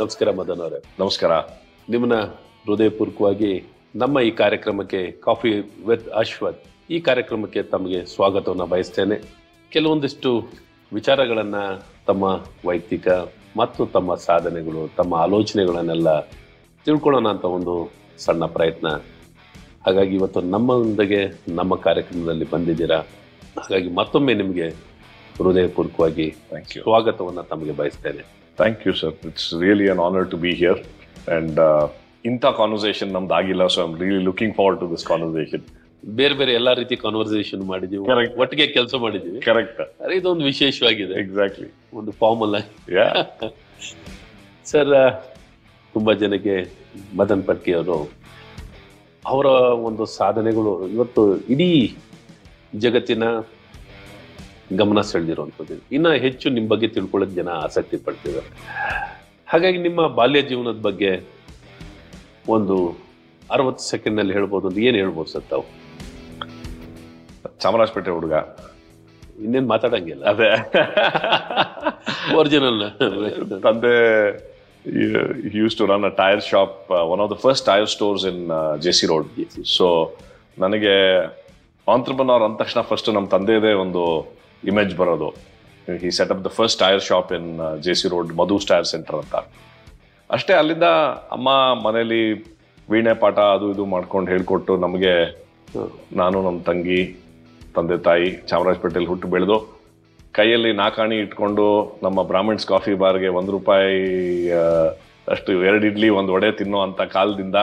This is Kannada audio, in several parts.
ನಮಸ್ಕಾರ ಮದನ್ ಅವರೇ. ನಮಸ್ಕಾರ. ನಿಮ್ಮನ್ನ ಹೃದಯಪೂರ್ವಕವಾಗಿ ನಮ್ಮ ಈ ಕಾರ್ಯಕ್ರಮಕ್ಕೆ ಕಾಫಿ ವಿತ್ ಅಶ್ವಥ್ ಈ ಕಾರ್ಯಕ್ರಮಕ್ಕೆ ತಮಗೆ ಸ್ವಾಗತವನ್ನು ಬಯಸ್ತೇನೆ. ಕೆಲವೊಂದಿಷ್ಟು ವಿಚಾರಗಳನ್ನ ತಮ್ಮ ವೈಯಕ್ತಿಕ ಮತ್ತು ತಮ್ಮ ಸಾಧನೆಗಳು, ತಮ್ಮ ಆಲೋಚನೆಗಳನ್ನೆಲ್ಲ ತಿಳ್ಕೊಳ್ಳೋಣ ಅಂತ ಒಂದು ಸಣ್ಣ ಪ್ರಯತ್ನ. ಹಾಗಾಗಿ ಇವತ್ತು ನಮ್ಮೊಂದಿಗೆ ನಮ್ಮ ಕಾರ್ಯಕ್ರಮದಲ್ಲಿ ಬಂದಿದ್ದೀರಾ? ಹಾಗಾಗಿ ಮತ್ತೊಮ್ಮೆ ನಿಮಗೆ ಹೃದಯಪೂರ್ವಕವಾಗಿ ಸ್ವಾಗತವನ್ನು ತಮಗೆ ಬಯಸ್ತೇನೆ. Thank you sir it's really an honour to be here and ಇಂಥ ಕಾನ್ವರ್ಸೇಷನ್ ನಮ್ದು ಆಗಿಲ್ಲ so I'm really looking forward to this conversation ಬೇರೆ ಬೇರೆ ಎಲ್ಲಾ ರೀತಿ ಕಾನ್ವರ್ಸೇಷನ್ ಮಾಡಿದೀವಿ. ಒಟ್ಟಿಗೆ ಕೆಲಸ ಮಾಡಿದೀವಿ. ಕರೆಕ್ಟ್ ಅರೆ ಇದೊಂದು ವಿಶೇಷವಾಗಿದೆ. ಎಕ್ಸಾಕ್ಟ್ಲಿ ಒಂದು ಫಾರ್ಮಲ್ ಯಾ ಸರ್ ತುಂಬಾ ಜನಕ್ಕೆ ಮದನ್ ಪಟ್ಟಿ ಅವರು ಅವರ ಒಂದು ಸಾಧನೆಗಳು. ಇವತ್ತು ಇಡೀ ಜಗತ್ತಿನ ಗಮನ ಸೆಳೆದಿರುವಂಥದ್ದು. ಇನ್ನು ಹೆಚ್ಚು ನಿಮ್ಮ ಬಗ್ಗೆ ತಿಳ್ಕೊಳ್ಳೋಕೆ ಜನ ಆಸಕ್ತಿ ಪಡ್ತಿದ್ದಾರೆ. ಹಾಗಾಗಿ ನಿಮ್ಮ ಬಾಲ್ಯ ಜೀವನದ ಬಗ್ಗೆ ಒಂದು ಅರವತ್ತು ಸೆಕೆಂಡ್ನಲ್ಲಿ ಹೇಳ್ಬೋದು ಅಂತ ಏನು ಹೇಳ್ಬೋದು ಸರ್ ತಾವು? ಚಾಮರಾಜಪೇಟೆ ಹುಡುಗ. ಇನ್ನೇನು ಮಾತಾಡಂಗಿಲ್ಲ. ಅದೇ. ಒರಿಜಿನಲ್ ತಂದೆ use to run a tyre shop one of the first tyre stores in J C road so ನನಗೆ ಆಂಟ್ರಪ್ರನರ್ ಅಂದ ತಕ್ಷಣ ಫಸ್ಟ್ ನಮ್ಮ ತಂದೆಯದೇ ಒಂದು ಇಮೇಜ್ ಬರೋದು. He set up the first tyre shop in J C road Madhu tyre centre ಅಂತ. ಅಷ್ಟೇ ಅಲ್ಲಿಂದ ಅಮ್ಮ ಮನೇಲಿ ವೀಣೆ ಪಾಠ ಅದು ಇದು ಮಾಡ್ಕೊಂಡು ಹೇಳ್ಕೊಟ್ಟು ನಮಗೆ, ನಾನು ನಮ್ಮ ತಂಗಿ, ತಂದೆ ತಾಯಿ ಚಾಮರಾಜಪೇಟೆಯಲ್ಲಿ ಹುಟ್ಟು ಬೆಳೆದು ಕೈಯಲ್ಲಿ ನಾಕಾಣಿ ಇಟ್ಕೊಂಡು ನಮ್ಮ ಬ್ರಾಹ್ಮಿಣ್ಸ್ ಕಾಫಿ ಬಾರ್ಗೆ ಒಂದು ರೂಪಾಯಿ ಅಷ್ಟು ಎರಡು ಇಡ್ಲಿ, ಒಂದು ವಡೆ ತಿನ್ನೋ ಅಂತ ಕಾಲದಿಂದ.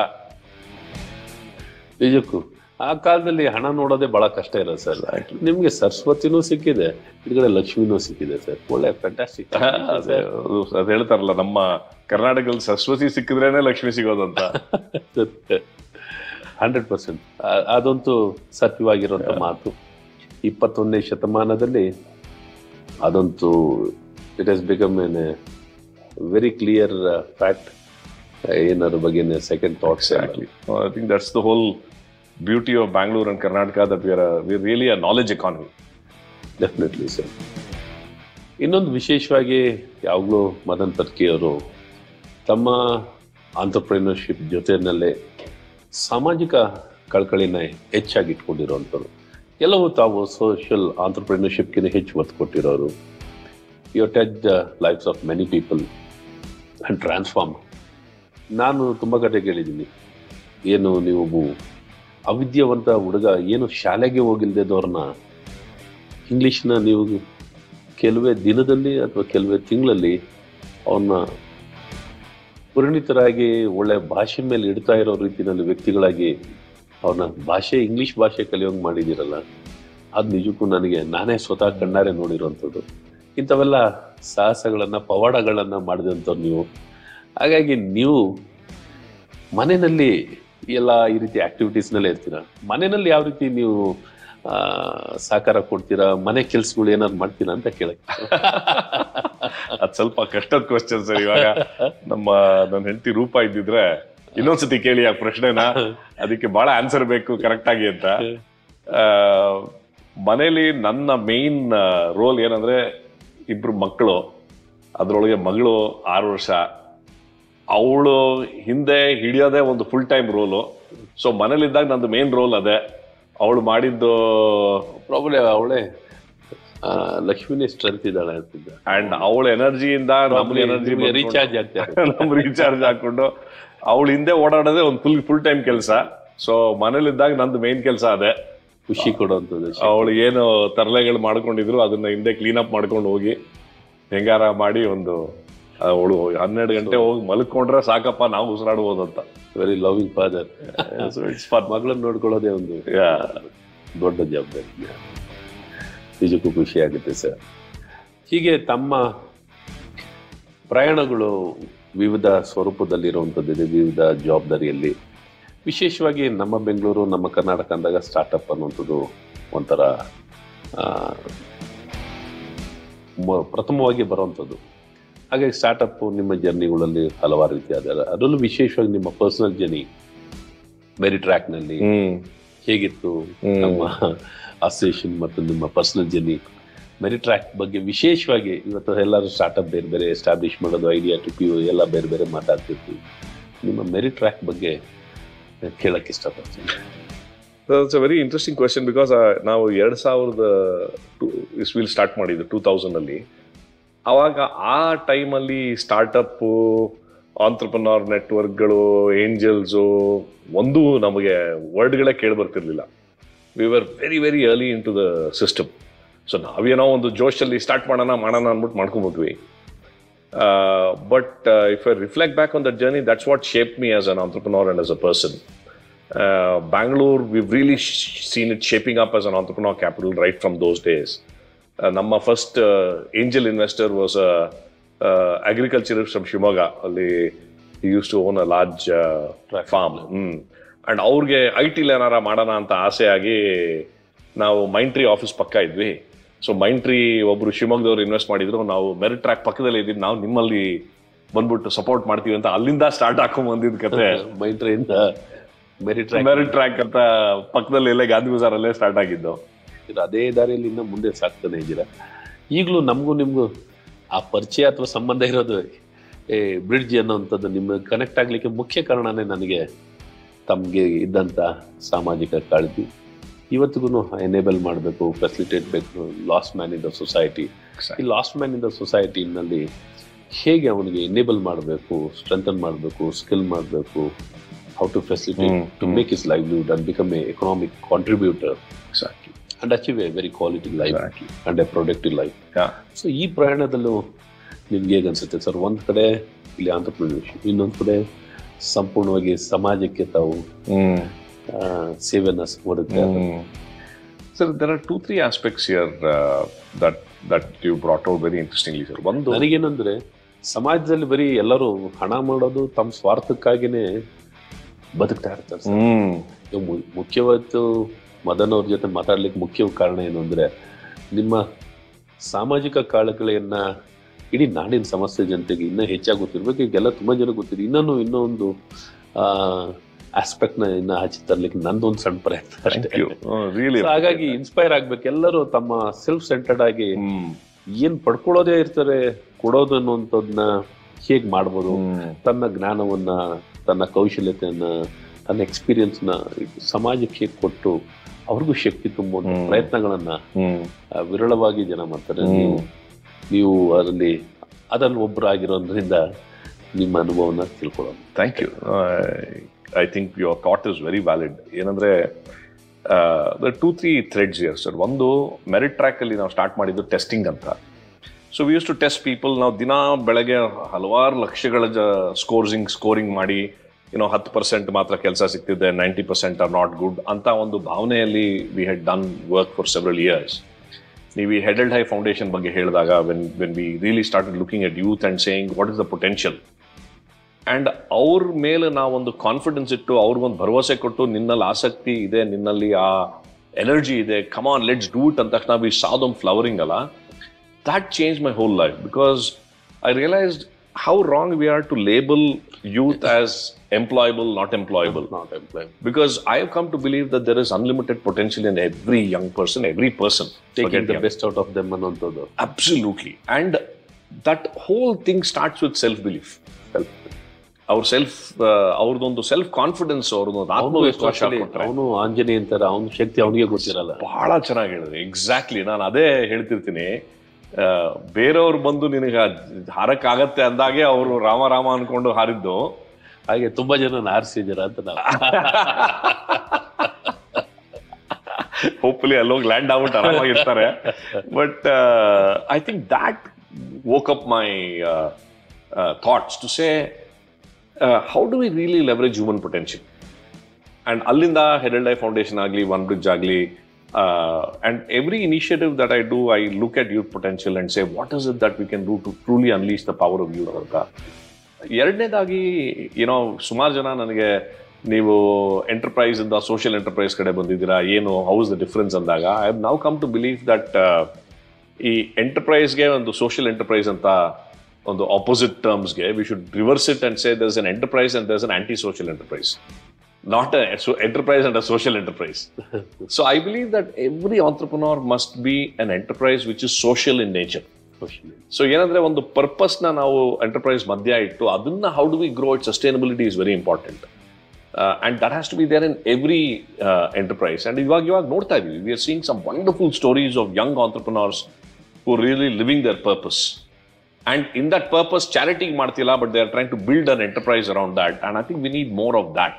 ನಿಜಕ್ಕೂ. ಆ ಕಾಲದಲ್ಲಿ ಹಣ ನೋಡೋದೇ ಬಹಳ ಕಷ್ಟ ಇರೋದು ಸರ್. ನಿಮ್ಗೆ ಸರಸ್ವತಿನೂ ಸಿಕ್ಕಿದೆ ಈ ಕಡೆ ಲಕ್ಷ್ಮಿನೂ ಸಿಕ್ಕಿದೆ ಸರ್. ಒಳ್ಳೆ ಫ್ಯಾಂಟಾಸ್ಟಿಕ್ ಅದ್. ಹೇಳ್ತಾರಲ್ಲ ನಮ್ಮ ಕರ್ನಾಟಕದಲ್ಲಿ ಸರಸ್ವತಿ ಸಿಕ್ಕಿದ್ರೇನೆ ಲಕ್ಷ್ಮಿ ಸಿಗೋದಂತ ಹಂಡ್ರೆಡ್ ಪರ್ಸೆಂಟ್. ಅದಂತೂ ಸತ್ಯವಾಗಿರುವಂತ ಮಾತು. ಇಪ್ಪತ್ತೊಂದನೇ ಶತಮಾನದಲ್ಲಿ ಅದಂತೂ it has become an very clear fact ಏನಾದ್ರ ಬಗ್ಗೆ second thoughts I think that's the whole beauty of Bangalore and Karnataka that we are we really a knowledge economy. Definitely sir ಇನ್ನೊಂದು ವಿಶೇಷವಾಗಿ ಯಾವಾಗಲೂ ಮದನ್ ಪತ್ಕಿಯವರು ತಮ್ಮ ಆಂಟರ್ಪ್ರಿನರ್ಶಿಪ್ ಜೊತೆಯಲ್ಲೇ ಸಾಮಾಜಿಕ ಕಳಕಳಿನ ಹೆಚ್ಚಾಗಿ ಇಟ್ಕೊಂಡಿರೋವಂಥವ್ರು ಎಲ್ಲವೂ ತಾವು ಸೋಷಿಯಲ್ ಆಂಟರ್ಪ್ರಿನರ್ಶಿಪ್ಗಿಂತ ಹೆಚ್ಚು ಒತ್ತು ಕೊಟ್ಟಿರೋರು. You touch the lives of many people and transform ನಾನು ತುಂಬ ಕಡೆ ಕೇಳಿದ್ದೀನಿ. ಏನು ನೀವು ಅವಿದ್ಯಾವಂತ ಹುಡುಗ ಏನು ಶಾಲೆಗೆ ಹೋಗಿಲ್ದೇದವ್ರನ್ನ ಇಂಗ್ಲೀಷ್ನ ನೀವು ಕೆಲವೇ ದಿನದಲ್ಲಿ ಅಥವಾ ಕೆಲವೇ ತಿಂಗಳಲ್ಲಿ ಅವನ್ನ ಪರಿಣಿತರಾಗಿ ಒಳ್ಳೆ ಭಾಷೆ ಮೇಲೆ ಇಡ್ತಾ ಇರೋ ರೀತಿಯಲ್ಲಿ ವ್ಯಕ್ತಿಗಳಾಗಿ ಅವ್ರನ್ನ ಭಾಷೆ, ಇಂಗ್ಲೀಷ್ ಭಾಷೆ ಕಲಿಯೋಂಗೆ ಮಾಡಿದ್ದೀರಲ್ಲ, ಅದು ನಿಜಕ್ಕೂ ನನಗೆ ನಾನೇ ಸ್ವತಃ ಕಣ್ಣಾರೆ ನೋಡಿರುವಂಥದ್ದು ಇಂಥವೆಲ್ಲ ಸಾಹಸಗಳನ್ನು, ಪವಾಡಗಳನ್ನು ಮಾಡಿದಂಥವ್ರು ನೀವು. ಹಾಗಾಗಿ ನೀವು ಮನೆಯಲ್ಲಿ ಎಲ್ಲ ಈ ರೀತಿ ಆಕ್ಟಿವಿಟೀಸ್ನಲ್ಲೇ ಇರ್ತೀರಾ? ಮನೆಯಲ್ಲಿ ಯಾವ ರೀತಿ ನೀವು ಸಹಕಾರ ಕೊಡ್ತೀರಾ? ಮನೆ ಕೆಲ್ಸಗಳು ಏನಾದ್ರು ಮಾಡ್ತೀರಾ ಅಂತ ಕೇಳಕ್ಕೆ ಅದ್ ಸ್ವಲ್ಪ ಕಷ್ಟದ ಕ್ವಶನ್ ಸರ್ ಇವಾಗ. ನಮ್ಮ ನನ್ನ ಹೆಂಡತಿ ರೂಪ ಇದ್ದಿದ್ರೆ ಇನ್ನೊಂದ್ಸತಿ ಕೇಳಿ ಆ ಪ್ರಶ್ನೆನ. ಅದಕ್ಕೆ ಬಹಳ ಆನ್ಸರ್ ಬೇಕು ಕರೆಕ್ಟ್ ಆಗಿ ಅಂತ. ಮನೇಲಿ ನನ್ನ ಮೇನ್ ರೋಲ್ ಏನಂದ್ರೆ ಇಬ್ರು ಮಕ್ಕಳು. ಅದ್ರೊಳಗೆ ಮಗಳು ಆರು ವರ್ಷ. ಅವಳು ಹಿಂದೆ ಹಿಡಿಯೋದೇ ಒಂದು ಫುಲ್ ಟೈಮ್ ರೋಲು ಸೊ ಮನೇಲಿದ್ದಾಗ ನಂದು ಮೇನ್ ರೋಲ್ ಅದೇ. ಅವಳು ಮಾಡಿದ್ದು ಪ್ರಾಬ್ಲಮ್ ಅವಳೇ ಲಕ್ಷ್ಮಿನೇ ಸ್ಟ್ರೆಂತ್ ಇದ್ದಾಳೆ ಅಂತಿದ್ದ. ಅಂಡ್ ಅವಳ ಎನರ್ಜಿಯಿಂದ ನಮ್ಮ ಎನರ್ಜಿ ರೀಚಾರ್ಜ್ ಆಗ್ತಾರೆ ನಮ್ಮ ರೀಚಾರ್ಜ್ ಹಾಕೊಂಡು ಅವಳ ಹಿಂದೆ ಓಡಾಡೋದೇ ಒಂದು ಫುಲ್ ಫುಲ್ ಟೈಮ್ ಕೆಲಸ. ಸೊ ಮನೇಲಿದ್ದಾಗ ನಂದು ಮೇನ್ ಕೆಲಸ ಅದೇ. ಖುಷಿ ಕೊಡುವಂಥದ್ದು. ಅವಳು ಏನು ತರಲೆಗಳು ಮಾಡ್ಕೊಂಡಿದ್ರು ಅದನ್ನ ಹಿಂದೆ ಕ್ಲೀನ್ ಅಪ್ ಮಾಡ್ಕೊಂಡು ಹೋಗಿ ಹೆಂಗಾರ ಮಾಡಿ ಒಂದು ಅವಳು ಹನ್ನೆರಡು ಗಂಟೆ ಹೋಗಿ ಮಲ್ಕೊಂಡ್ರೆ ಸಾಕಪ್ಪ ನಾವು ಉಸಿರಾಡ್ಬೋದಂತ. Very loving father so it's for ಮಗಳನ್ನ ನೋಡ್ಕೊಳ್ಳೋದೇ ಒಂದು ದೊಡ್ಡ ಜವಾಬ್ದಾರಿ ನಿಜಕ್ಕೂ ಖುಷಿ ಆಗುತ್ತೆ ಸರ್ ಹೀಗೆ ತಮ್ಮ ಪ್ರಯಾಣಗಳು ವಿವಿಧ ಸ್ವರೂಪದಲ್ಲಿರುವಂಥದ್ದಿದೆ ವಿವಿಧ ಜವಾಬ್ದಾರಿಯಲ್ಲಿ. ವಿಶೇಷವಾಗಿ ನಮ್ಮ ಬೆಂಗಳೂರು ನಮ್ಮ ಕರ್ನಾಟಕ ಅಂದಾಗ ಸ್ಟಾರ್ಟಪ್ ಅನ್ನುವಂಥದ್ದು ಒಂಥರ ಪ್ರಥಮವಾಗಿ ಬರುವಂಥದ್ದು. ಹಾಗಾಗಿ ಸ್ಟಾರ್ಟಪ್ ನಿಮ್ಮ ಜರ್ನಿಗಳಲ್ಲಿ ಹಲವಾರು ರೀತಿ ಅದ ಅದರಲ್ಲೂ ವಿಶೇಷವಾಗಿ ನಿಮ್ಮ ಪರ್ಸನಲ್ ಜರ್ನಿ ಮೆರಿ ಟ್ರ್ಯಾಕ್ನಲ್ಲಿ ನಲ್ಲಿ ಹೇಗಿತ್ತು? ನಮ್ಮ ಅಸೋಸಿಯೇಷನ್ ಮತ್ತು ನಿಮ್ಮ ಪರ್ಸನಲ್ ಜರ್ನಿ ಮೆರಿ ಟ್ರ್ಯಾಕ್ ಬಗ್ಗೆ ವಿಶೇಷವಾಗಿ ಇವತ್ತು ಎಲ್ಲರೂ ಸ್ಟಾರ್ಟಪ್ ಬೇರೆ ಬೇರೆ ಎಸ್ಟಾಬ್ಲಿಷ್ ಮಾಡೋದು ಐಡಿಯಾ ಟು ಪಿ ಯು ಎಲ್ಲ ಬೇರೆ ಬೇರೆ ಮಾತಾಡ್ತಿರ್ತೀವಿ ನಿಮ್ಮ ಮೆರಿ ಟ್ರ್ಯಾಕ್ ಬಗ್ಗೆ ಕೇಳಕ್ಕೆ ಇಷ್ಟಪಡ್ತೀನಿ. It's a very interesting question because ನಾವು ಎರಡು ಸಾವಿರದ ಟು ಇಸ್ವಿಲ್ ಸ್ಟಾರ್ಟ್ ಮಾಡಿದ್ದು ಟೂ ತೌಸಂಡಲ್ಲಿ ಅವಾಗ ಆ ಟೈಮಲ್ಲಿ ಸ್ಟಾರ್ಟಪ್ಪು ಆಂಟ್ರಪ್ರನರ್ ನೆಟ್ವರ್ಕ್ಗಳು ಏಂಜಲ್ಸು ಒಂದು ನಮಗೆ ವರ್ಡ್ಗಳೇ ಕೇಳಿ ಬರ್ತಿರ್ಲಿಲ್ಲ we were very very early in to the system so ನಾವೇನೋ ಒಂದು ಜೋಶಲ್ಲಿ ಸ್ಟಾರ್ಟ್ ಮಾಡೋಣ ಮಾಡೋಣ ಅಂದ್ಬಿಟ್ಟು ಮಾಡ್ಕೊಂಬಿಟ್ವಿ but if I reflect back on that journey that's what shape me as an entrepreneur and as a person Bangalore we really seen it shaping up as an capital right from those days. Uh, ನಮ್ಮ first angel investor was agriculture from Shivamogga ಅಲ್ಲಿ used to own a large farm hmm and ಅವ್ರಿಗೆ ಐ ಟಿಲಿ ಏನಾರ ಮಾಡೋಣ ಅಂತ ಆಸೆ ಆಗಿ ನಾವು ಮೈಂಟ್ರಿ ಟ್ರೀ ಆಫೀಸ್ ಪಕ್ಕ ಇದ್ವಿ. ಸೊ ಮೈಂಟ್ರಿ ಟ್ರೀ ಒಬ್ರು ಶಿವಮೊಗ್ಗದವ್ರು ಇನ್ವೆಸ್ಟ್ ಮಾಡಿದ್ರು. ನಾವು ಮೆರಿಟ್ ಟ್ರ್ಯಾಕ್ ಪಕ್ಕದಲ್ಲಿ ಇದ್ದೀವಿ. ನಾವು ನಿಮ್ಮಲ್ಲಿ ಬಂದ್ಬಿಟ್ಟು ಸಪೋರ್ಟ್ ಮಾಡ್ತೀವಿ ಅಂತ ಅಲ್ಲಿಂದ ಸ್ಟಾರ್ಟ್ ಹಾಕೊಂಡ್ ಬಂದಿದ್ ಕತೆ. ಮೈಂಟ್ರಿಯಿಂದ ಟ್ರೀ ಟ್ರ್ಯಾಕ್ ಮೆರಿಟ್ ಟ್ರ್ಯಾಕ್ ಅಂತ ಪಕ್ಕದಲ್ಲಿ ಎಲ್ಲೇ ಗಾಂಧಿ ಬಜಾರಲ್ಲೇ ಸ್ಟಾರ್ಟ್ ಆಗಿದ್ದು. ಇದು ಅದೇ ದಾರಿಯಲ್ಲಿ ಇನ್ನೂ ಮುಂದೆ ಸಾಕ್ತಾನೆ ಇದ್ದೀರಾ? ಈಗಲೂ ನಮಗೂ ನಿಮಗೂ ಆ ಪರಿಚಯ ಅಥವಾ ಸಂಬಂಧ ಇರೋದು ಏ ಬ್ರಿಡ್ಜ್ ಅನ್ನೋವಂಥದ್ದು ನಿಮ್ಮ ಕನೆಕ್ಟ್ ಆಗಲಿಕ್ಕೆ ಮುಖ್ಯ ಕಾರಣನೇ ನನಗೆ ತಮಗೆ ಇದ್ದಂಥ ಸಾಮಾಜಿಕ ಕಾಳಜಿ. ಇವತ್ತಿಗೂ ಎನೇಬಲ್ ಮಾಡಬೇಕು ಫೆಸಿಲಿಟೇಟ್ ಬೇಕು last man in the society ಈ ಲಾಸ್ಟ್ ಮ್ಯಾನ್ ಇನ್ ದ ಸೊಸೈಟಿನಲ್ಲಿ ಹೇಗೆ ಅವನಿಗೆ ಎನೇಬಲ್ ಮಾಡಬೇಕು ಸ್ಟ್ರೆಂಥನ್ ಮಾಡಬೇಕು ಸ್ಕಿಲ್ ಮಾಡಬೇಕು how to facilitate to. Make his livelihood and become a economic contributor Exactly. And achieve a very quality life. And a productive life. So ಈ ಪ್ರಯಾಣದಲ್ಲೂ ನಿಮ್ಗೆ ಹೇಗೆ ಅನ್ಸುತ್ತೆ ಸರ್ ಒಂದ್ ಕಡೆ ಇಲ್ಲಿ ಆಂಟ್ರಪ್ರಿನರ್ಶಿಪ್ ಇನ್ನೊಂದ್ ಕಡೆ ಸಂಪೂರ್ಣವಾಗಿ ಸಮಾಜಕ್ಕೆ ತಾವು Mm. ಆ, sir there are two three aspects are that that you brought out very that you brought out very interestingly, sir. ಒಂದು ನನಗೇನಂದ್ರೆ ಸಮಾಜದಲ್ಲಿ ಬರೀ ಎಲ್ಲರೂ ಹಣ ಮಾಡೋದು ತಮ್ಮ ಸ್ವಾರ್ಥಕ್ಕಾಗಿನೇ ಬದುಕ್ತಾ ಇರ್ತಾರೆ ಸರ್ ಮುಖ್ಯವಾದ ಮದನ್ ಅವ್ರ ಜೊತೆ ಮಾತಾಡ್ಲಿಕ್ಕೆ ಮುಖ್ಯ ಕಾರಣ ಏನು ಅಂದರೆ ನಿಮ್ಮ ಸಾಮಾಜಿಕ ಕಾಳಗಳೆಯನ್ನು ಇಡೀ ನಾಡಿನ ಸಮಸ್ಯೆ ಜನತೆಗೆ ಇನ್ನೂ ಹೆಚ್ಚಾಗಿ ಗೊತ್ತಿರ್ಬೇಕು ಈಗೆಲ್ಲ ತುಂಬಾ ಜನ ಗೊತ್ತಿದೆ. ಇನ್ನೂ ಇನ್ನೊಂದು ಆ ಆಸ್ಪೆಕ್ಟ್ನ ಇನ್ನ ಆಚೆ ತರ್ಲಿಕ್ಕೆ ಒಂದು ಸಣ್ಣ ಪ್ರಯತ್ನ. Oh, ಹಾಗಾಗಿ ಇನ್ಸ್ಪೈರ್ ಆಗ್ಬೇಕು. ಎಲ್ಲರೂ ತಮ್ಮ ಸೆಲ್ಫ್ ಸೆಂಟರ್ಡ್ ಆಗಿ ಏನು ಪಡ್ಕೊಳ್ಳೋದೇ ಇರ್ತಾರೆ ಕೊಡೋದು ಅನ್ನುವಂಥದ್ದನ್ನ ಹೇಗ್ ಮಾಡ್ಬೋದು. ತನ್ನ ಜ್ಞಾನವನ್ನ ತನ್ನ ಕೌಶಲ್ಯತೆಯನ್ನ ತನ್ನ ಎಕ್ಸ್ಪೀರಿಯನ್ಸ್ನ ನ ಸಮಾಜಕ್ಕೆ ಹೇಗ್ ಕೊಟ್ಟು ಅವ್ರಿಗೂ ಶಕ್ತಿ ತುಂಬುವಂತ. ಪ್ರಯತ್ನಗಳನ್ನ. ವಿರಳವಾಗಿ ಜನ ಮಾಡ್ತಾರೆ. ನೀವು ಅದರಲ್ಲಿ ಅದರಲ್ಲಿ ಒಬ್ರು ಆಗಿರೋದ್ರಿಂದ ನಿಮ್ಮ ಅನುಭವನ ತಿಳ್ಕೊಳ್ಳೋಣ thank you I think your thought is very valid ಏನಂದ್ರೆ the two three threads here sir ಒಂದು ಮೆರಿಟ್ ಟ್ರ್ಯಾಕಲ್ಲಿ ನಾವು ಸ್ಟಾರ್ಟ್ ಮಾಡಿದ್ದು ಟೆಸ್ಟಿಂಗ್ ಅಂತ. So we used to test people ನಾವು ದಿನ ಬೆಳಗ್ಗೆ ಹಲವಾರು ಲಕ್ಷಗಳ ಸ್ಕೋರ್ಸಿಂಗ್ ಸ್ಕೋರಿಂಗ್ ಮಾಡಿ ಏನೋ ಹತ್ತು ಪರ್ಸೆಂಟ್ ಮಾತ್ರ ಕೆಲಸ ಸಿಗ್ತಿದೆ ninety percent are not good ಅಂತ ಒಂದು ಭಾವನೆಯಲ್ಲಿ we had done work for several years ನೀವು ಈ ಹೆಡ್ ಅಂಡ್ ಹೈ ಫೌಂಡೇಶನ್ ಬಗ್ಗೆ ಹೇಳಿದಾಗ when when we really started looking at youth and saying what is the potential and ಅವ್ರ ಮೇಲೆ ನಾವೊಂದು ಕಾನ್ಫಿಡೆನ್ಸ್ ಇಟ್ಟು, ಅವ್ರಿಗೊಂದು ಭರವಸೆ ಕೊಟ್ಟು, ನಿನ್ನಲ್ಲಿ ಆಸಕ್ತಿ ಇದೆ, ನಿನ್ನಲ್ಲಿ ಆ ಎನರ್ಜಿ ಇದೆ ಕಮಾನ್ ಲೆಟ್ಸ್ ಡೂ ಇಟ್ ಅಂತ ತಕ್ಷಣ ವಿ ಸಾದೊಂದು ಫ್ಲವರಿಂಗ್ ಅಲ್ಲ. That change my whole life because I realized how wrong we are to label youth as employable, not employable. Not employ Because I have come to believe that there is unlimited potential in every young person, every person. Taking Forget the young. Best out of them ಅನ್ನೋಂಥದ್ದು Absolutely. And that whole thing starts with self belief. ಅವ್ರ ಸೆಲ್ಫ್ ಅವ್ರದ್ದೊಂದು ಸೆಲ್ಫ್ ಕಾನ್ಫಿಡೆನ್ಸ್ ಅವ್ರದ್ದೊಂದು ಆತ್ಮವಿಶ್ವಾಸ ಕೊಟ್ರೆ ಅವನು ಆಂಜನೇಯ ಅಂತಾರೆ ಅವನ ಶಕ್ತಿ ಅವನಿಗೆ ಗೊತ್ತಿರಲ್ಲ ಬಹಳ ಚೆನ್ನಾಗಿ ಹೇಳಿದ್ರಿ ಎಕ್ಸಾಕ್ಟ್ಲಿ ನಾನು ಅದೇ ಹೇಳ್ತಿರ್ತೀನಿ ಆ, ಬೇರೆಯವ್ರು ಬಂದು ನಿನಗೆ ಹಾರಕ್ಕಾಗತ್ತೆ ಅಂದಾಗೆ ಅವರು ರಾಮ ರಾಮ ಅನ್ಕೊಂಡು ಹಾರಿದ್ದು. ಹಾಗೆ ತುಂಬಾ ಜನ ಹಾರಿಸಿದಿರ ಅಂತ ನಾವು. ಹೋಪ್ಫುಲಿ ಅಲ್ಲೋಗಿ ಲ್ಯಾಂಡ್ ಆಗ್ಬಿಟ್ಟು ಆರಾಮಾಗಿರ್ತಾರೆ. But I think that woke up my thoughts to say how do we really leverage human potential and ಅಲ್ಲಿಂದ ಹೆಡಲ್ ಡೈ ಫೌಂಡೇಶನ್ ಆಗಲಿ ಒನ್ ಬ್ರಿಡ್ಜ್ ಆಗಲಿ and every initiative that I do I look at youth potential and say what is it that we can do to truly unleash the power of youth ಅಂತ ಎರಡನೇದಾಗಿ ಏನೋ ಸುಮಾರು ಜನ ನನಗೆ, ನೀವು ಎಂಟರ್ಪ್ರೈಸ್ ಇಂದ ಸೋಷಿಯಲ್ ಎಂಟರ್ಪ್ರೈಸ್ ಕಡೆ ಬಂದಿದ್ದೀರಾ, ಏನು ಹೌಸ್ ದ ಡಿಫ್ರೆನ್ಸ್ ಅಂದಾಗ I have now come to believe that ಈ ಎಂಟರ್ಪ್ರೈಸ್ಗೆ ಒಂದು ಸೋಷಿಯಲ್ ಎಂಟರ್ಪ್ರೈಸ್ ಅಂತ ಒಂದು opposite ಟರ್ಮ್ಸ್ಗೆ we should reverse it and say there's an enterprise and there's an anti social enterprise not a so enterprise and a social enterprise. so I believe that every entrepreneur must be an enterprise which is social in nature. So ಏನಂದ್ರೆ ಒಂದು ಪರ್ಪಸ್ನ ನಾವು ಎಂಟರ್ಪ್ರೈಸ್ ಮಧ್ಯ ಇಟ್ಟು ಅದನ್ನ how do we grow it sustainability is very important and that has to be there in every enterprise and ಇವಾಗ ಇವಾಗ ನೋಡ್ತಾ ಇದೀವಿ. We are seeing some wonderful stories of young entrepreneurs who really living their purpose and in that purpose charity ಮಾಡ್ತಿಲ್ಲ but they are trying to build an enterprise around that and I think we need more of that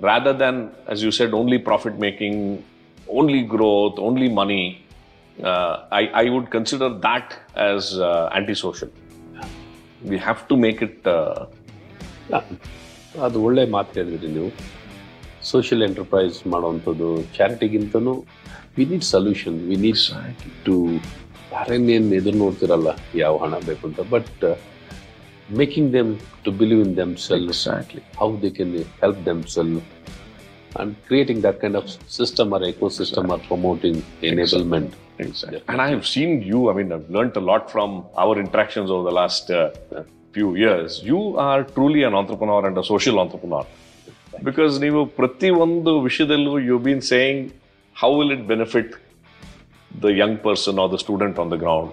rather than, as you said, only profit making, only growth, only money. Uh, I, I would consider that as uh, antisocial. We have to make it. Uh, ಅದು ಒಳ್ಳೆ ಮಾತು ಹೇಳಿದ್ರಿ ನೀವು ಸೋಷಿಯಲ್ ಎಂಟರ್ಪ್ರೈಸ್ ಮಾಡುವಂಥದ್ದು ಚಾರಿಟಿಗಿಂತನೂ we need solution we need to ಯಾರೇನೇನು ಎದುರು ನೋಡ್ತಿರಲ್ಲ ಯಾವ ಹಣ ಬೇಕು ಅಂತ but Making them to believe in them self exactly. how they can help themselves and creating that kind of system or ecosystem or promoting enablement. Exactly. And I have seen you, I mean, I've learned a lot from our interactions over the last uh, few years. You are truly an entrepreneur and a social entrepreneur. Because ನೀವು ಪ್ರತಿ ಒಂದು ವಿಷಯದಲ್ಲೂ you been saying how will it benefit the young person or the student on the ground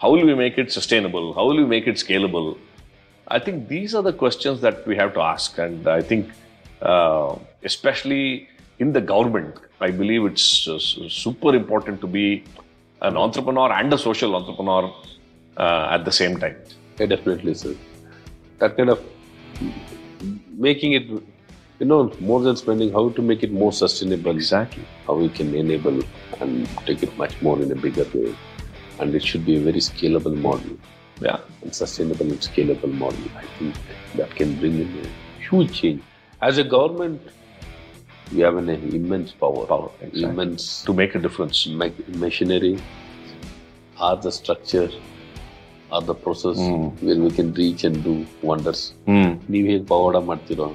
how will we make it sustainable how will we make it scalable I think these are the questions that we have to ask. And I think, uh, especially in the government, I believe it's uh, super important to be an entrepreneur and a social entrepreneur uh, at the same time. Yeah, definitely, sir. That kind of making it, you know, more than spending, how to make it more sustainable. Exactly. How we can enable and take it much more in a bigger way. And it should be a very scalable model. Yeah. and sustainable and scalable model. I think that can bring in a huge change. As a government, we have an immense power, Power, exactly. immense To make a difference. Make machinery, are the structure, are the process Mm. where we can reach and do wonders. ನೀವು ಹೇಗೆ ಪವಾಡ ಮಾಡ್ತಿರೋ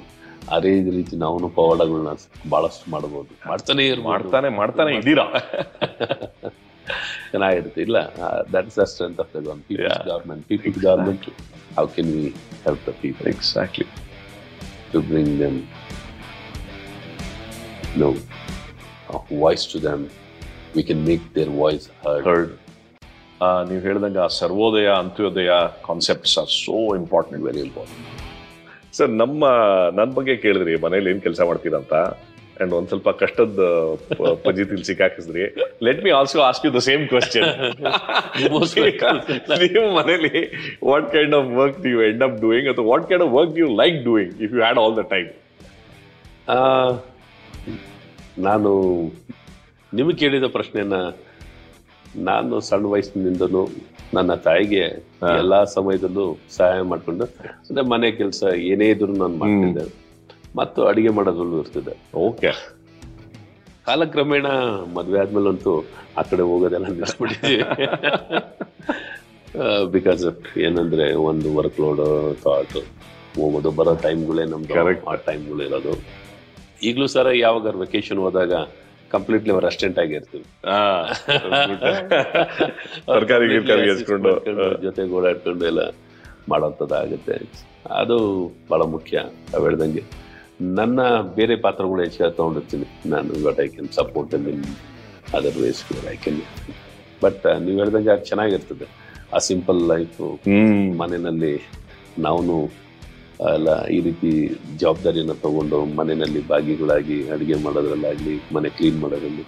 ಅದೇ ರೀತಿ ನಾವು ಪವಾಡಗಳನ್ನ ಬಹಳಷ್ಟು ಮಾಡಬಹುದು ಮಾಡ್ತಾನೆ. ಮಾಡ್ತಾನೆ ಮಾಡ್ತಾನೆ ಇದ್ದೀರಾ ಚೆನ್ನಾಗಿರುತ್ತೆ. ಇಲ್ಲ that's the strength of the government peoples. Government peoples government how can we help the people exactly to bring them no voice to to we can make their voice voice heard. Heard ನೀವು ಹೇಳಿದಂಗೆ ಆ Sarvodaya Antyodaya concepts are so important very important sir ನಮ್ಮ ನನ್ನ ಬಗ್ಗೆ ಕೇಳಿದ್ರಿ ಮನೇಲಿ ಏನು ಕೆಲಸ ಮಾಡ್ತೀರಂತ? ಅಂಡ್ ಒಂದ್ ಸ್ವಲ್ಪ ಕಷ್ಟದ ಪಜಿತಿಲ್ ಸಿಕ್ಕಾಕಿಸಿದ್ರಿ. Let me also ask you the same question ನಿಮ್ಮ ಮನೇಲಿ what kind of work you end up doing ಅಥವಾ what kind of work you like doing if you had all the time ನಾನು ನಿಮಗೆ ಕೇಳಿದ ಪ್ರಶ್ನೆನ ನಾನು ಸಣ್ಣ ವಯಸ್ಸಿನಿಂದಲೂ ನನ್ನ ತಾಯಿಗೆ ಎಲ್ಲಾ ಸಮಯದಲ್ಲೂ ಸಹಾಯ ಮಾಡಿಕೊಂಡು ಅಂದ್ರೆ ಮನೆ ಕೆಲಸ ಏನೇ ಇದ್ರು ನಾನು ಮಾಡ್ತಿದ್ದೆ. ಮತ್ತು ಅಡಿಗೆ ಮಾಡೋದ್ರಲ್ಲೂ ಇರ್ತದೆ. ಓಕೆ. ಕಾಲಕ್ರಮೇಣ ಮದುವೆ ಆದ್ಮೇಲಂತೂ ಆ ಕಡೆ ಹೋಗೋದೆಲ್ಲ ನಿಲ್ಲಿಸ್ಬಿಟ್ಟಿದ್ವಿ ಬಿಕಾಸ್ ಏನಂದ್ರೆ ಒಂದು ವರ್ಕ್ ಲೋಡ್ ಥಾಟ್ ಹೋಗೋದು ಬರೋ ಟೈಮ್ಗಳೇ ನಮ್ದು ಕರೆಕ್ಟ್ ಆ ಟೈಮ್ಗಳು ಇರೋದು. ಈಗಲೂ ಸರ ಯಾವಾಗ ವೆಕೇಶನ್ ಹೋದಾಗ ಕಂಪ್ಲೀಟ್ಲಿ ಅವ್ರ ಅಸ್ಟೆಂಟ್ ಆಗಿರ್ತೀವಿ ಜೊತೆಗೆ ಓಡಾಡ್ಕೊಂಡು ಎಲ್ಲ ಮಾಡೋಂಥದ್ದಾಗುತ್ತೆ ಅದು ಬಹಳ ಮುಖ್ಯ ಹೇಳ್ದಂಗೆ. ನನ್ನ ಬೇರೆ ಪಾತ್ರಗಳು ಹೆಚ್ಚಾಗಿ ತಗೊಂಡಿರ್ತೀನಿ. ನಾನು but I can support in other ways I can but ನೀವು ಹೇಳ್ದಂಗೆ ಅದು ಚೆನ್ನಾಗಿರ್ತದೆ. ಆ ಸಿಂಪಲ್ ಲೈಫು ಮನೆಯಲ್ಲಿ ನಾವು ಎಲ್ಲ ಈ ರೀತಿ ಜವಾಬ್ದಾರಿಯನ್ನು ತಗೊಂಡು ಮನೆಯಲ್ಲಿ ಭಾಗಿಗಳಾಗಿ ಅಡುಗೆ ಮಾಡೋದ್ರಲ್ಲಾಗಲಿ ಮನೆ ಕ್ಲೀನ್ ಮಾಡೋದ್ರಲ್ಲಿ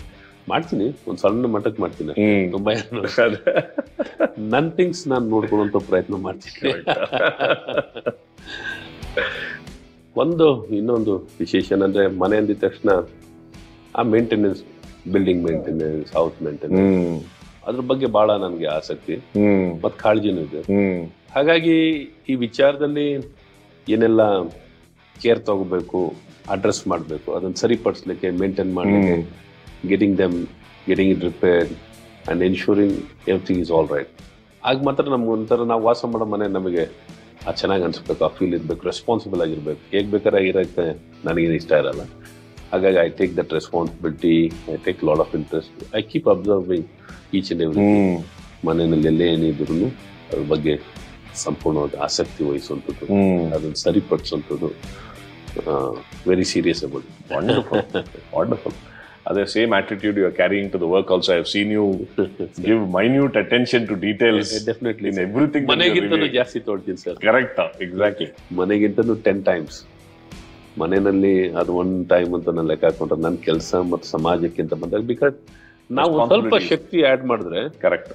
ಮಾಡ್ತೀನಿ. ಒಂದು ಸಣ್ಣ ಮಟ್ಟಕ್ಕೆ ಮಾಡ್ತೀನಿ. ತುಂಬಾ ನನ್ನ ನನ್ ಥಿಂಗ್ಸ್ ನಾನು ನೋಡ್ಕೊಳ್ಳುವಂತ ಪ್ರಯತ್ನ ಮಾಡ್ತೀನಿ. ಒಂದು ಇನ್ನೊಂದು ವಿಶೇಷ ಏನಂದ್ರೆ ಮನೆ ಅಂದಿದ ತಕ್ಷಣ ಆ maintenance building maintenance house maintenance ಅದ್ರ ಬಗ್ಗೆ ಬಹಳ ನನಗೆ ಆಸಕ್ತಿ. ಮತ್ ಕಾಳಜಿನೂ ಇದೆ. ಹಾಗಾಗಿ ಈ ವಿಚಾರದಲ್ಲಿ ಏನೆಲ್ಲ ಕೇರ್ ತಗೋಬೇಕು ಅಡ್ರೆಸ್ ಮಾಡಬೇಕು ಅದನ್ನ ಸರಿಪಡಿಸ್ಲಿಕ್ಕೆ ಮೇಂಟೈನ್ ಮಾಡಲಿಕ್ಕೆ getting them getting it repair and insuring everything is all right ಆಗ ಮಾತ್ರ ನಮ್ಗೆ ಒಂಥರ ನಾವು ವಾಸ ಮಾಡೋ ಮನೆ ನಮಗೆ ಆ ಚೆನ್ನಾಗಿ ಅನ್ಸ್ಬೇಕು ಆ ಫೀಲ್ ಇರಬೇಕು ರೆಸ್ಪಾನ್ಸಿಬಲ್ ಆಗಿರ್ಬೇಕು. ಹೇಗೆ ಬೇಕಾದ್ರೆ ಇರೋಕ್ಕೆ ನನಗೇನು ಇಷ್ಟ ಇರಲ್ಲ. ಹಾಗಾಗಿ I take that responsibility I take lot of interest I keep observing each and every ಮನೆಯಲ್ಲಿ ಎಲ್ಲೇ ಏನಿದ್ರು ಅದ್ರ ಬಗ್ಗೆ ಸಂಪೂರ್ಣವಾಗಿ ಆಸಕ್ತಿ ವಹಿಸುವಂಥದ್ದು ಅದನ್ನು ಸರಿಪಡಿಸುವಂಥದ್ದು very serious about wonderful wonderful ಅದೇ same attitude you are caring to the work also I seen you give minute attention to details definitely in everything ಮನೆಗಿಂತನೂ ಜಾಸ್ತಿ ತೊಳ್ತೀನಿ ಸರ್ ಕರೆಕ್ಟ್ ಎಕ್ಸಾಕ್ಟ್ಲಿ ಮನೆಗಿಂತನೂ ಟೆನ್ ಟೈಮ್ಸ್ ಮನೆಯಲ್ಲಿ ಅದು ಒನ್ ಟೈಮ್ ಅಂತ ನಾನು ಲೆಕ್ಕ ಹಾಕೊಂಡ್ರೆ ನನ್ನ ಕೆಲಸ ಮತ್ತು ಸಮಾಜಕ್ಕಿಂತ ಬಂದಾಗ ಬಿಕಾಸ್ ನಾವು ಸ್ವಲ್ಪ ಶಕ್ತಿ ಆಡ್ ಮಾಡಿದ್ರೆ ಕರೆಕ್ಟ್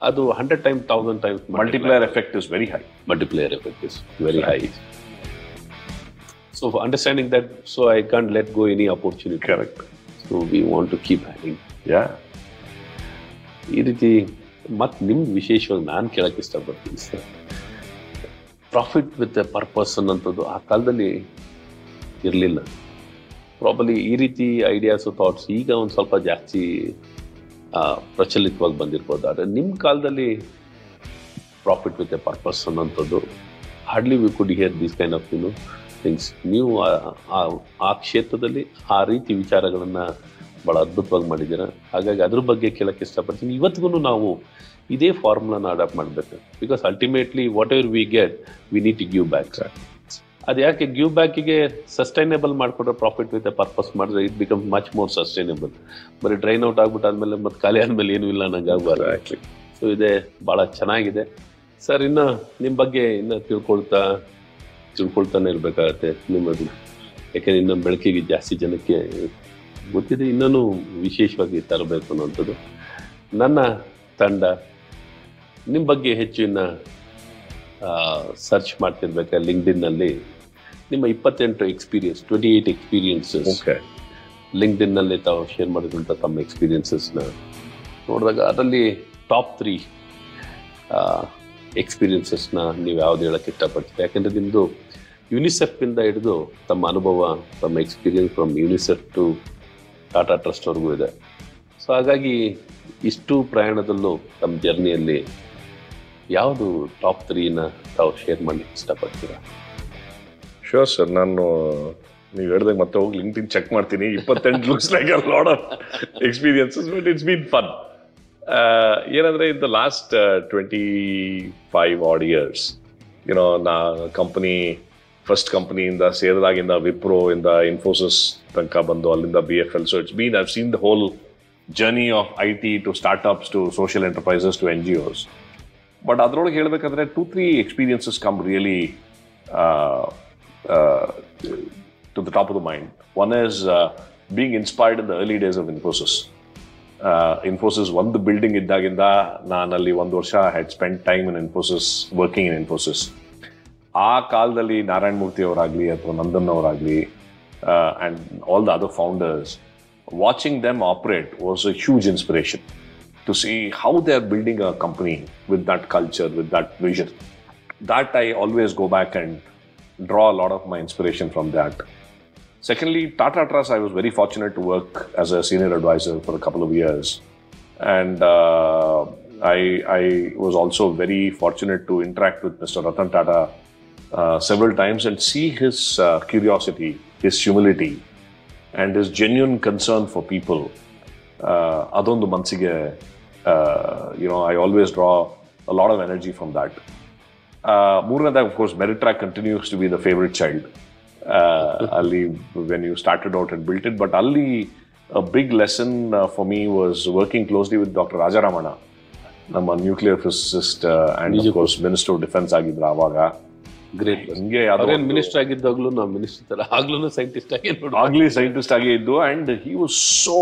ಅದು hundred time thousand times multiplier effect is very high multiplier effect is very high So for understanding that, so I can't let go any opportunity. Correct So we want to keep hang ಯಾ ಈ ರೀತಿ ಮತ್ತು ನಿಮ್ಗೆ ವಿಶೇಷವಾಗಿ ನಾನು ಕೇಳಕ್ಕೆ ಇಷ್ಟಪಡ್ತೀನಿ sir profit with a purpose ಅನ್ನೋಂಥದ್ದು ಆ ಕಾಲದಲ್ಲಿ ಇರಲಿಲ್ಲ. ಪ್ರಾಬಲಿ ಈ ರೀತಿ ಐಡಿಯಾಸು ಥಾಟ್ಸ್ ಈಗ ಒಂದು ಸ್ವಲ್ಪ ಜಾಸ್ತಿ ಪ್ರಚಲಿತವಾಗಿ ಬಂದಿರ್ಬೋದು. ಆದರೆ ನಿಮ್ಮ ಕಾಲದಲ್ಲಿ ಪ್ರಾಫಿಟ್ ವಿತ್ ಎ ಪರ್ಪಸ್ ಅನ್ನೋಂಥದ್ದು hardly we could hear this kind of you know things ನೀವು ಆ- ಕ್ಷೇತ್ರದಲ್ಲಿ ಆ ರೀತಿ ವಿಚಾರಗಳನ್ನು ಭಾಳ ಅದ್ಭುತವಾಗಿ ಮಾಡಿದ್ದೀರ. ಹಾಗಾಗಿ ಅದ್ರ ಬಗ್ಗೆ ಕೇಳಕ್ಕೆ ಇಷ್ಟಪಡ್ತೀನಿ. ಇವತ್ತಿಗೂ ನಾವು ಇದೇ ಫಾರ್ಮುಲಾನ ಅಡಾಪ್ಟ್ ಮಾಡಬೇಕು. Because ultimately whatever we get we need to give back ಅದು ಯಾಕೆ ಗಿವ್ ಬ್ಯಾಕಿಗೆ ಸಸ್ಟೈನೇಬಲ್ ಮಾಡಿಕೊಟ್ರೆ ಪ್ರಾಫಿಟ್ ವಿತ್ ಪರ್ಪಸ್ ಮಾಡಿದ್ರೆ it become much more sustainable ಬರೀ ಡ್ರೈನ್ ಔಟ್ ಆಗ್ಬಿಟ್ಟಾದ್ಮೇಲೆ ಮತ್ತೆ ಖಾಲಿ ಆದಮೇಲೆ ಏನೂ ಇಲ್ಲ ನಂಗೆ ಆಗಬಾರ್ದು. ಸೊ ಇದೇ ಭಾಳ ಚೆನ್ನಾಗಿದೆ. ಸರ್ ಇನ್ನು ನಿಮ್ಮ ಬಗ್ಗೆ ಇನ್ನು ತಿಳ್ಕೊಳ್ತಾ ತಿಳ್ಕೊಳ್ತಾನೆ ಇರಬೇಕಾಗತ್ತೆ ನಿಮ್ಮದು. ಯಾಕೆಂದ್ರೆ ಇನ್ನು ಬೆಳಕಿಗೆ ಜಾಸ್ತಿ ಜನಕ್ಕೆ ಗೊತ್ತಿದೆ ಇನ್ನೂ ವಿಶೇಷವಾಗಿ ತರಬೇಕು ಅನ್ನೋಂಥದ್ದು ನನ್ನ ತಂಡ ನಿಮ್ಮ ಬಗ್ಗೆ ಹೆಚ್ಚು ಇನ್ನು ಸರ್ಚ್ ಮಾಡ್ತಿರ್ಬೇಕಾ ಲಿಂಕ್ಡಿನ್ನಲ್ಲಿ ನಿಮ್ಮ ಇಪ್ಪತ್ತೆಂಟು experience twenty eight experiences okay ಲಿಂಕ್ಡಿನ್ನಲ್ಲಿ ತಾವು ಶೇರ್ ಮಾಡಿದಂಥ ತಮ್ಮ ಎಕ್ಸ್ಪೀರಿಯನ್ಸಸ್ನ ನೋಡಿದಾಗ ಅದರಲ್ಲಿ ಟಾಪ್ ತ್ರೀ ಎಕ್ಸ್ಪೀರಿಯನ್ಸಸ್ನ ನೀವು ಯಾವ್ದು ಹೇಳಕ್ಕೆ ಇಷ್ಟಪಡ್ತೀರಿ? ಯಾಕೆಂದರೆ ನಿಮ್ಮದು ಯುನಿಸೆಫ್ನಿಂದ ಹಿಡಿದು ತಮ್ಮ ಅನುಭವ ತಮ್ಮ experience from UNICEF to Tata ಟ್ರಸ್ಟ್ವರೆಗೂ ಇದೆ. ಸೊ ಹಾಗಾಗಿ ಇಷ್ಟು ಪ್ರಯಾಣದಲ್ಲೂ ತಮ್ಮ ಜರ್ನಿಯಲ್ಲಿ ಯಾವುದು ಟಾಪ್ ತ್ರೀನ ತಾವು ಶೇರ್ ಮಾಡಲಿಕ್ಕೆ ಇಷ್ಟಪಡ್ತೀರಾ? ಶೋರ್ ಸರ್ ನಾನು ನೀವು ಹೇಳ್ದಾಗ ಮತ್ತೆ ಹೋಗಿ ಲಿಂಕ್ ಇನ್ ಚೆಕ್ ಮಾಡ್ತೀನಿ. ಇಪ್ಪತ್ತೆಂಟು looks like a lot of experiences but it's been fun ಏನಂದರೆ in the last twenty five odd years you know ನಾ ಕಂಪನಿ ಫಸ್ಟ್ ಕಂಪನಿಯಿಂದ ಸೇರಿದಾಗಿಂದ ವಿಪ್ರೋ ಇಂದ ಇನ್ಫೋಸಿಸ್ ತನಕ ಬಂದು ಅಲ್ಲಿಂದ B F L so it's been I've seen the whole journey of I T to startups to social enterprises to N G Os but ಅದ್ರೊಳಗೆ ಹೇಳ್ಬೇಕಂದ್ರೆ two three experiences come really to the top of the mind. One is uh, being inspired in the early days of Infosys. Uh, Infosys ಒಂದು ಬಿಲ್ಡಿಂಗ್ ಇದ್ದಾಗಿಂದ ನಾನಲ್ಲಿ ಒಂದು ವರ್ಷ had spend time in Infosys working in Infosys ಆ ಕಾಲದಲ್ಲಿ ನಾರಾಯಣ ಮೂರ್ತಿ ಅವರಾಗಲಿ ಅಥವಾ Nandan ಅವರಾಗಲಿ and all the other founders watching them operate was a huge inspiration to see how they are building a company with that culture with that vision that I always go back and draw a lot of my inspiration from that. Secondly, Tata Trust, I was very fortunate to work as a senior advisor for a couple of years. And uh, I, I was also very fortunate to interact with Mr. Ratan Tata uh, several times and see his uh, curiosity, his humility, and his genuine concern for people. Uh, ಅದೊಂದು ಮನಸ್ಸಿಗೆ you know, I always draw a lot of energy from that. Uh, ಮೂರನೇದಾಗಿ of course Meritrack continues to be the favorite child. Uh, ಅಲ್ಲಿ when you started out and built it, but ಅಲ್ಲಿ a big lesson uh, for me was working closely with Dr. Rajaramana, ನಮ್ಮ nuclear physicist and of course minister of defence ಆಗಿದ್ರು ಆವಾಗ ಗ್ರೇಟ್ ಹಿಂಗೆ ಅದೇನ್ ಮಿನಿಸ್ಟರ್ ಆಗಿದ್ದಾಗ್ಲೂ ನಾವು ಮಿನಿಸ್ಟರ್ ತರ ಆಗ್ಲೂ ಸೈಂಟಿಸ್ಟ್ ಆಗಿ ಆಗ್ಲಿ ಸೈಂಟಿಸ್ಟ್ ಆಗೇ ಇದ್ದು and he was so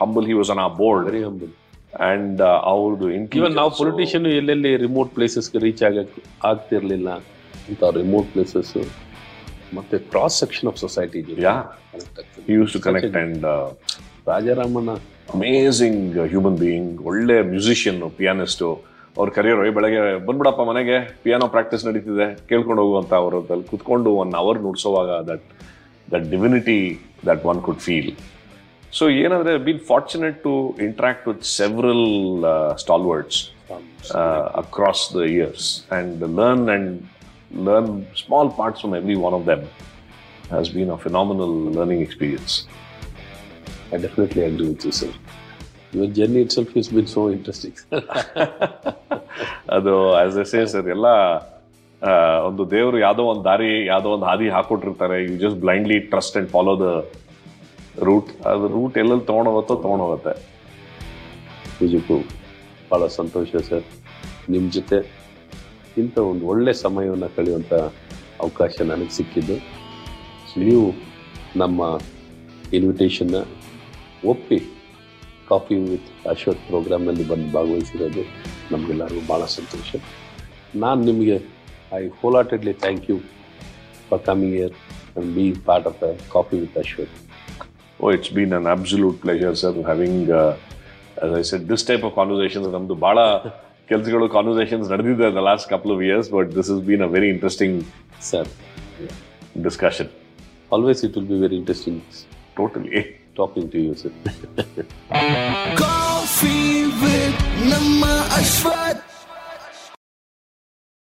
humble he was on a board very humble and ಅವ್ರದ್ದು ಇವನ್ ನಾವು ಪೊಲಿಟಿಷಿಯನ್ ಎಲ್ಲೆಲ್ಲಿ ರಿಮೋಟ್ ಪ್ಲೇಸಸ್ಗೆ ರೀಚ್ ಆಗಕ್ಕೆ ಆಗ್ತಿರ್ಲಿಲ್ಲ. ಅಂತ ರಿಮೋಟ್ ಪ್ಲೇಸಸ್ ಮತ್ತೆ cross section of society use to connect and Rajaramanna amazing human being ಒಳ್ಳೆ ಮ್ಯೂಸಿಷಿಯನ್ ಪಿಯಾನಿಸ್ಟು ಅವ್ರು ಕರೆಯೋರು "ಏ, ಬೆಳಗ್ಗೆ ಬಂದ್ಬಿಡಪ್ಪ ಮನೆಗೆ ಪಿಯಾನೋ ಪ್ರಾಕ್ಟೀಸ್ ನಡೀತಿದೆ ಕೇಳ್ಕೊಂಡು ಹೋಗುವಂತ ಅವರು ಅಲ್ಲಿ ಕುತ್ಕೊಂಡು one hour ನುಡ್ಸೋವಾಗ that that divinity that one could feel so ಏನಂದ್ರೆ been fortunate to interact with several stalwarts across the years and learn and learn small parts from every one of them has been a phenomenal learning experience I definitely agree with you sir your journey itself is been so interesting ಅದು ಆಸ್ ಎ ಸೇ ಸರ್ ಎಲ್ಲ ಒಂದು ದೇವರು ಯಾವುದೋ ಒಂದು ದಾರಿ ಯಾವುದೋ ಒಂದು ಹಾದಿ ಹಾಕೊಟ್ಟಿರ್ತಾರೆ. You just blindly trust and follow the route ಅದು ರೂಟ್ ಎಲ್ಲೆಲ್ಲಿ ತೊಗೊಂಡೋಗುತ್ತೋ ತೊಗೊಂಡೋಗುತ್ತೆ. ನಿಜಕ್ಕೂ ಭಾಳ ಸಂತೋಷ ಸರ್ ನಿಮ್ಮ ಜೊತೆ ಇಂಥ ಒಂದು ಒಳ್ಳೆ ಸಮಯವನ್ನು ಕಳೆಯುವಂಥ ಅವಕಾಶ ನನಗೆ ಸಿಕ್ಕಿದ್ದು. ನೀವು ನಮ್ಮ ಇನ್ವಿಟೇಷನ್ನ ಒಪ್ಪಿ ಕಾಫಿ ವಿತ್ ಅಶೋಕ್ ಪ್ರೋಗ್ರಾಮ್ನಲ್ಲಿ ಬಂದು ಭಾಗವಹಿಸಿರೋದು ನಮಗೆಲ್ಲರಿಗೂ ಭಾಳ ಸಂತೋಷ. ನಾನು ನಿಮಗೆ I wholeheartedly thank you for coming here and be part of the coffee with Ashok oh it's been an absolute pleasure sir having I said this type of conversations ನಮ್ದು ಬಹಳ ಕೆಲಸಗಳು ಕಾನ್ವರ್ಸೇಷನ್ಸ್ ನಡೆದಿದೆ the last couple of years but this is been a very interesting sir discussion always it will be very interesting totally talking to you, sir.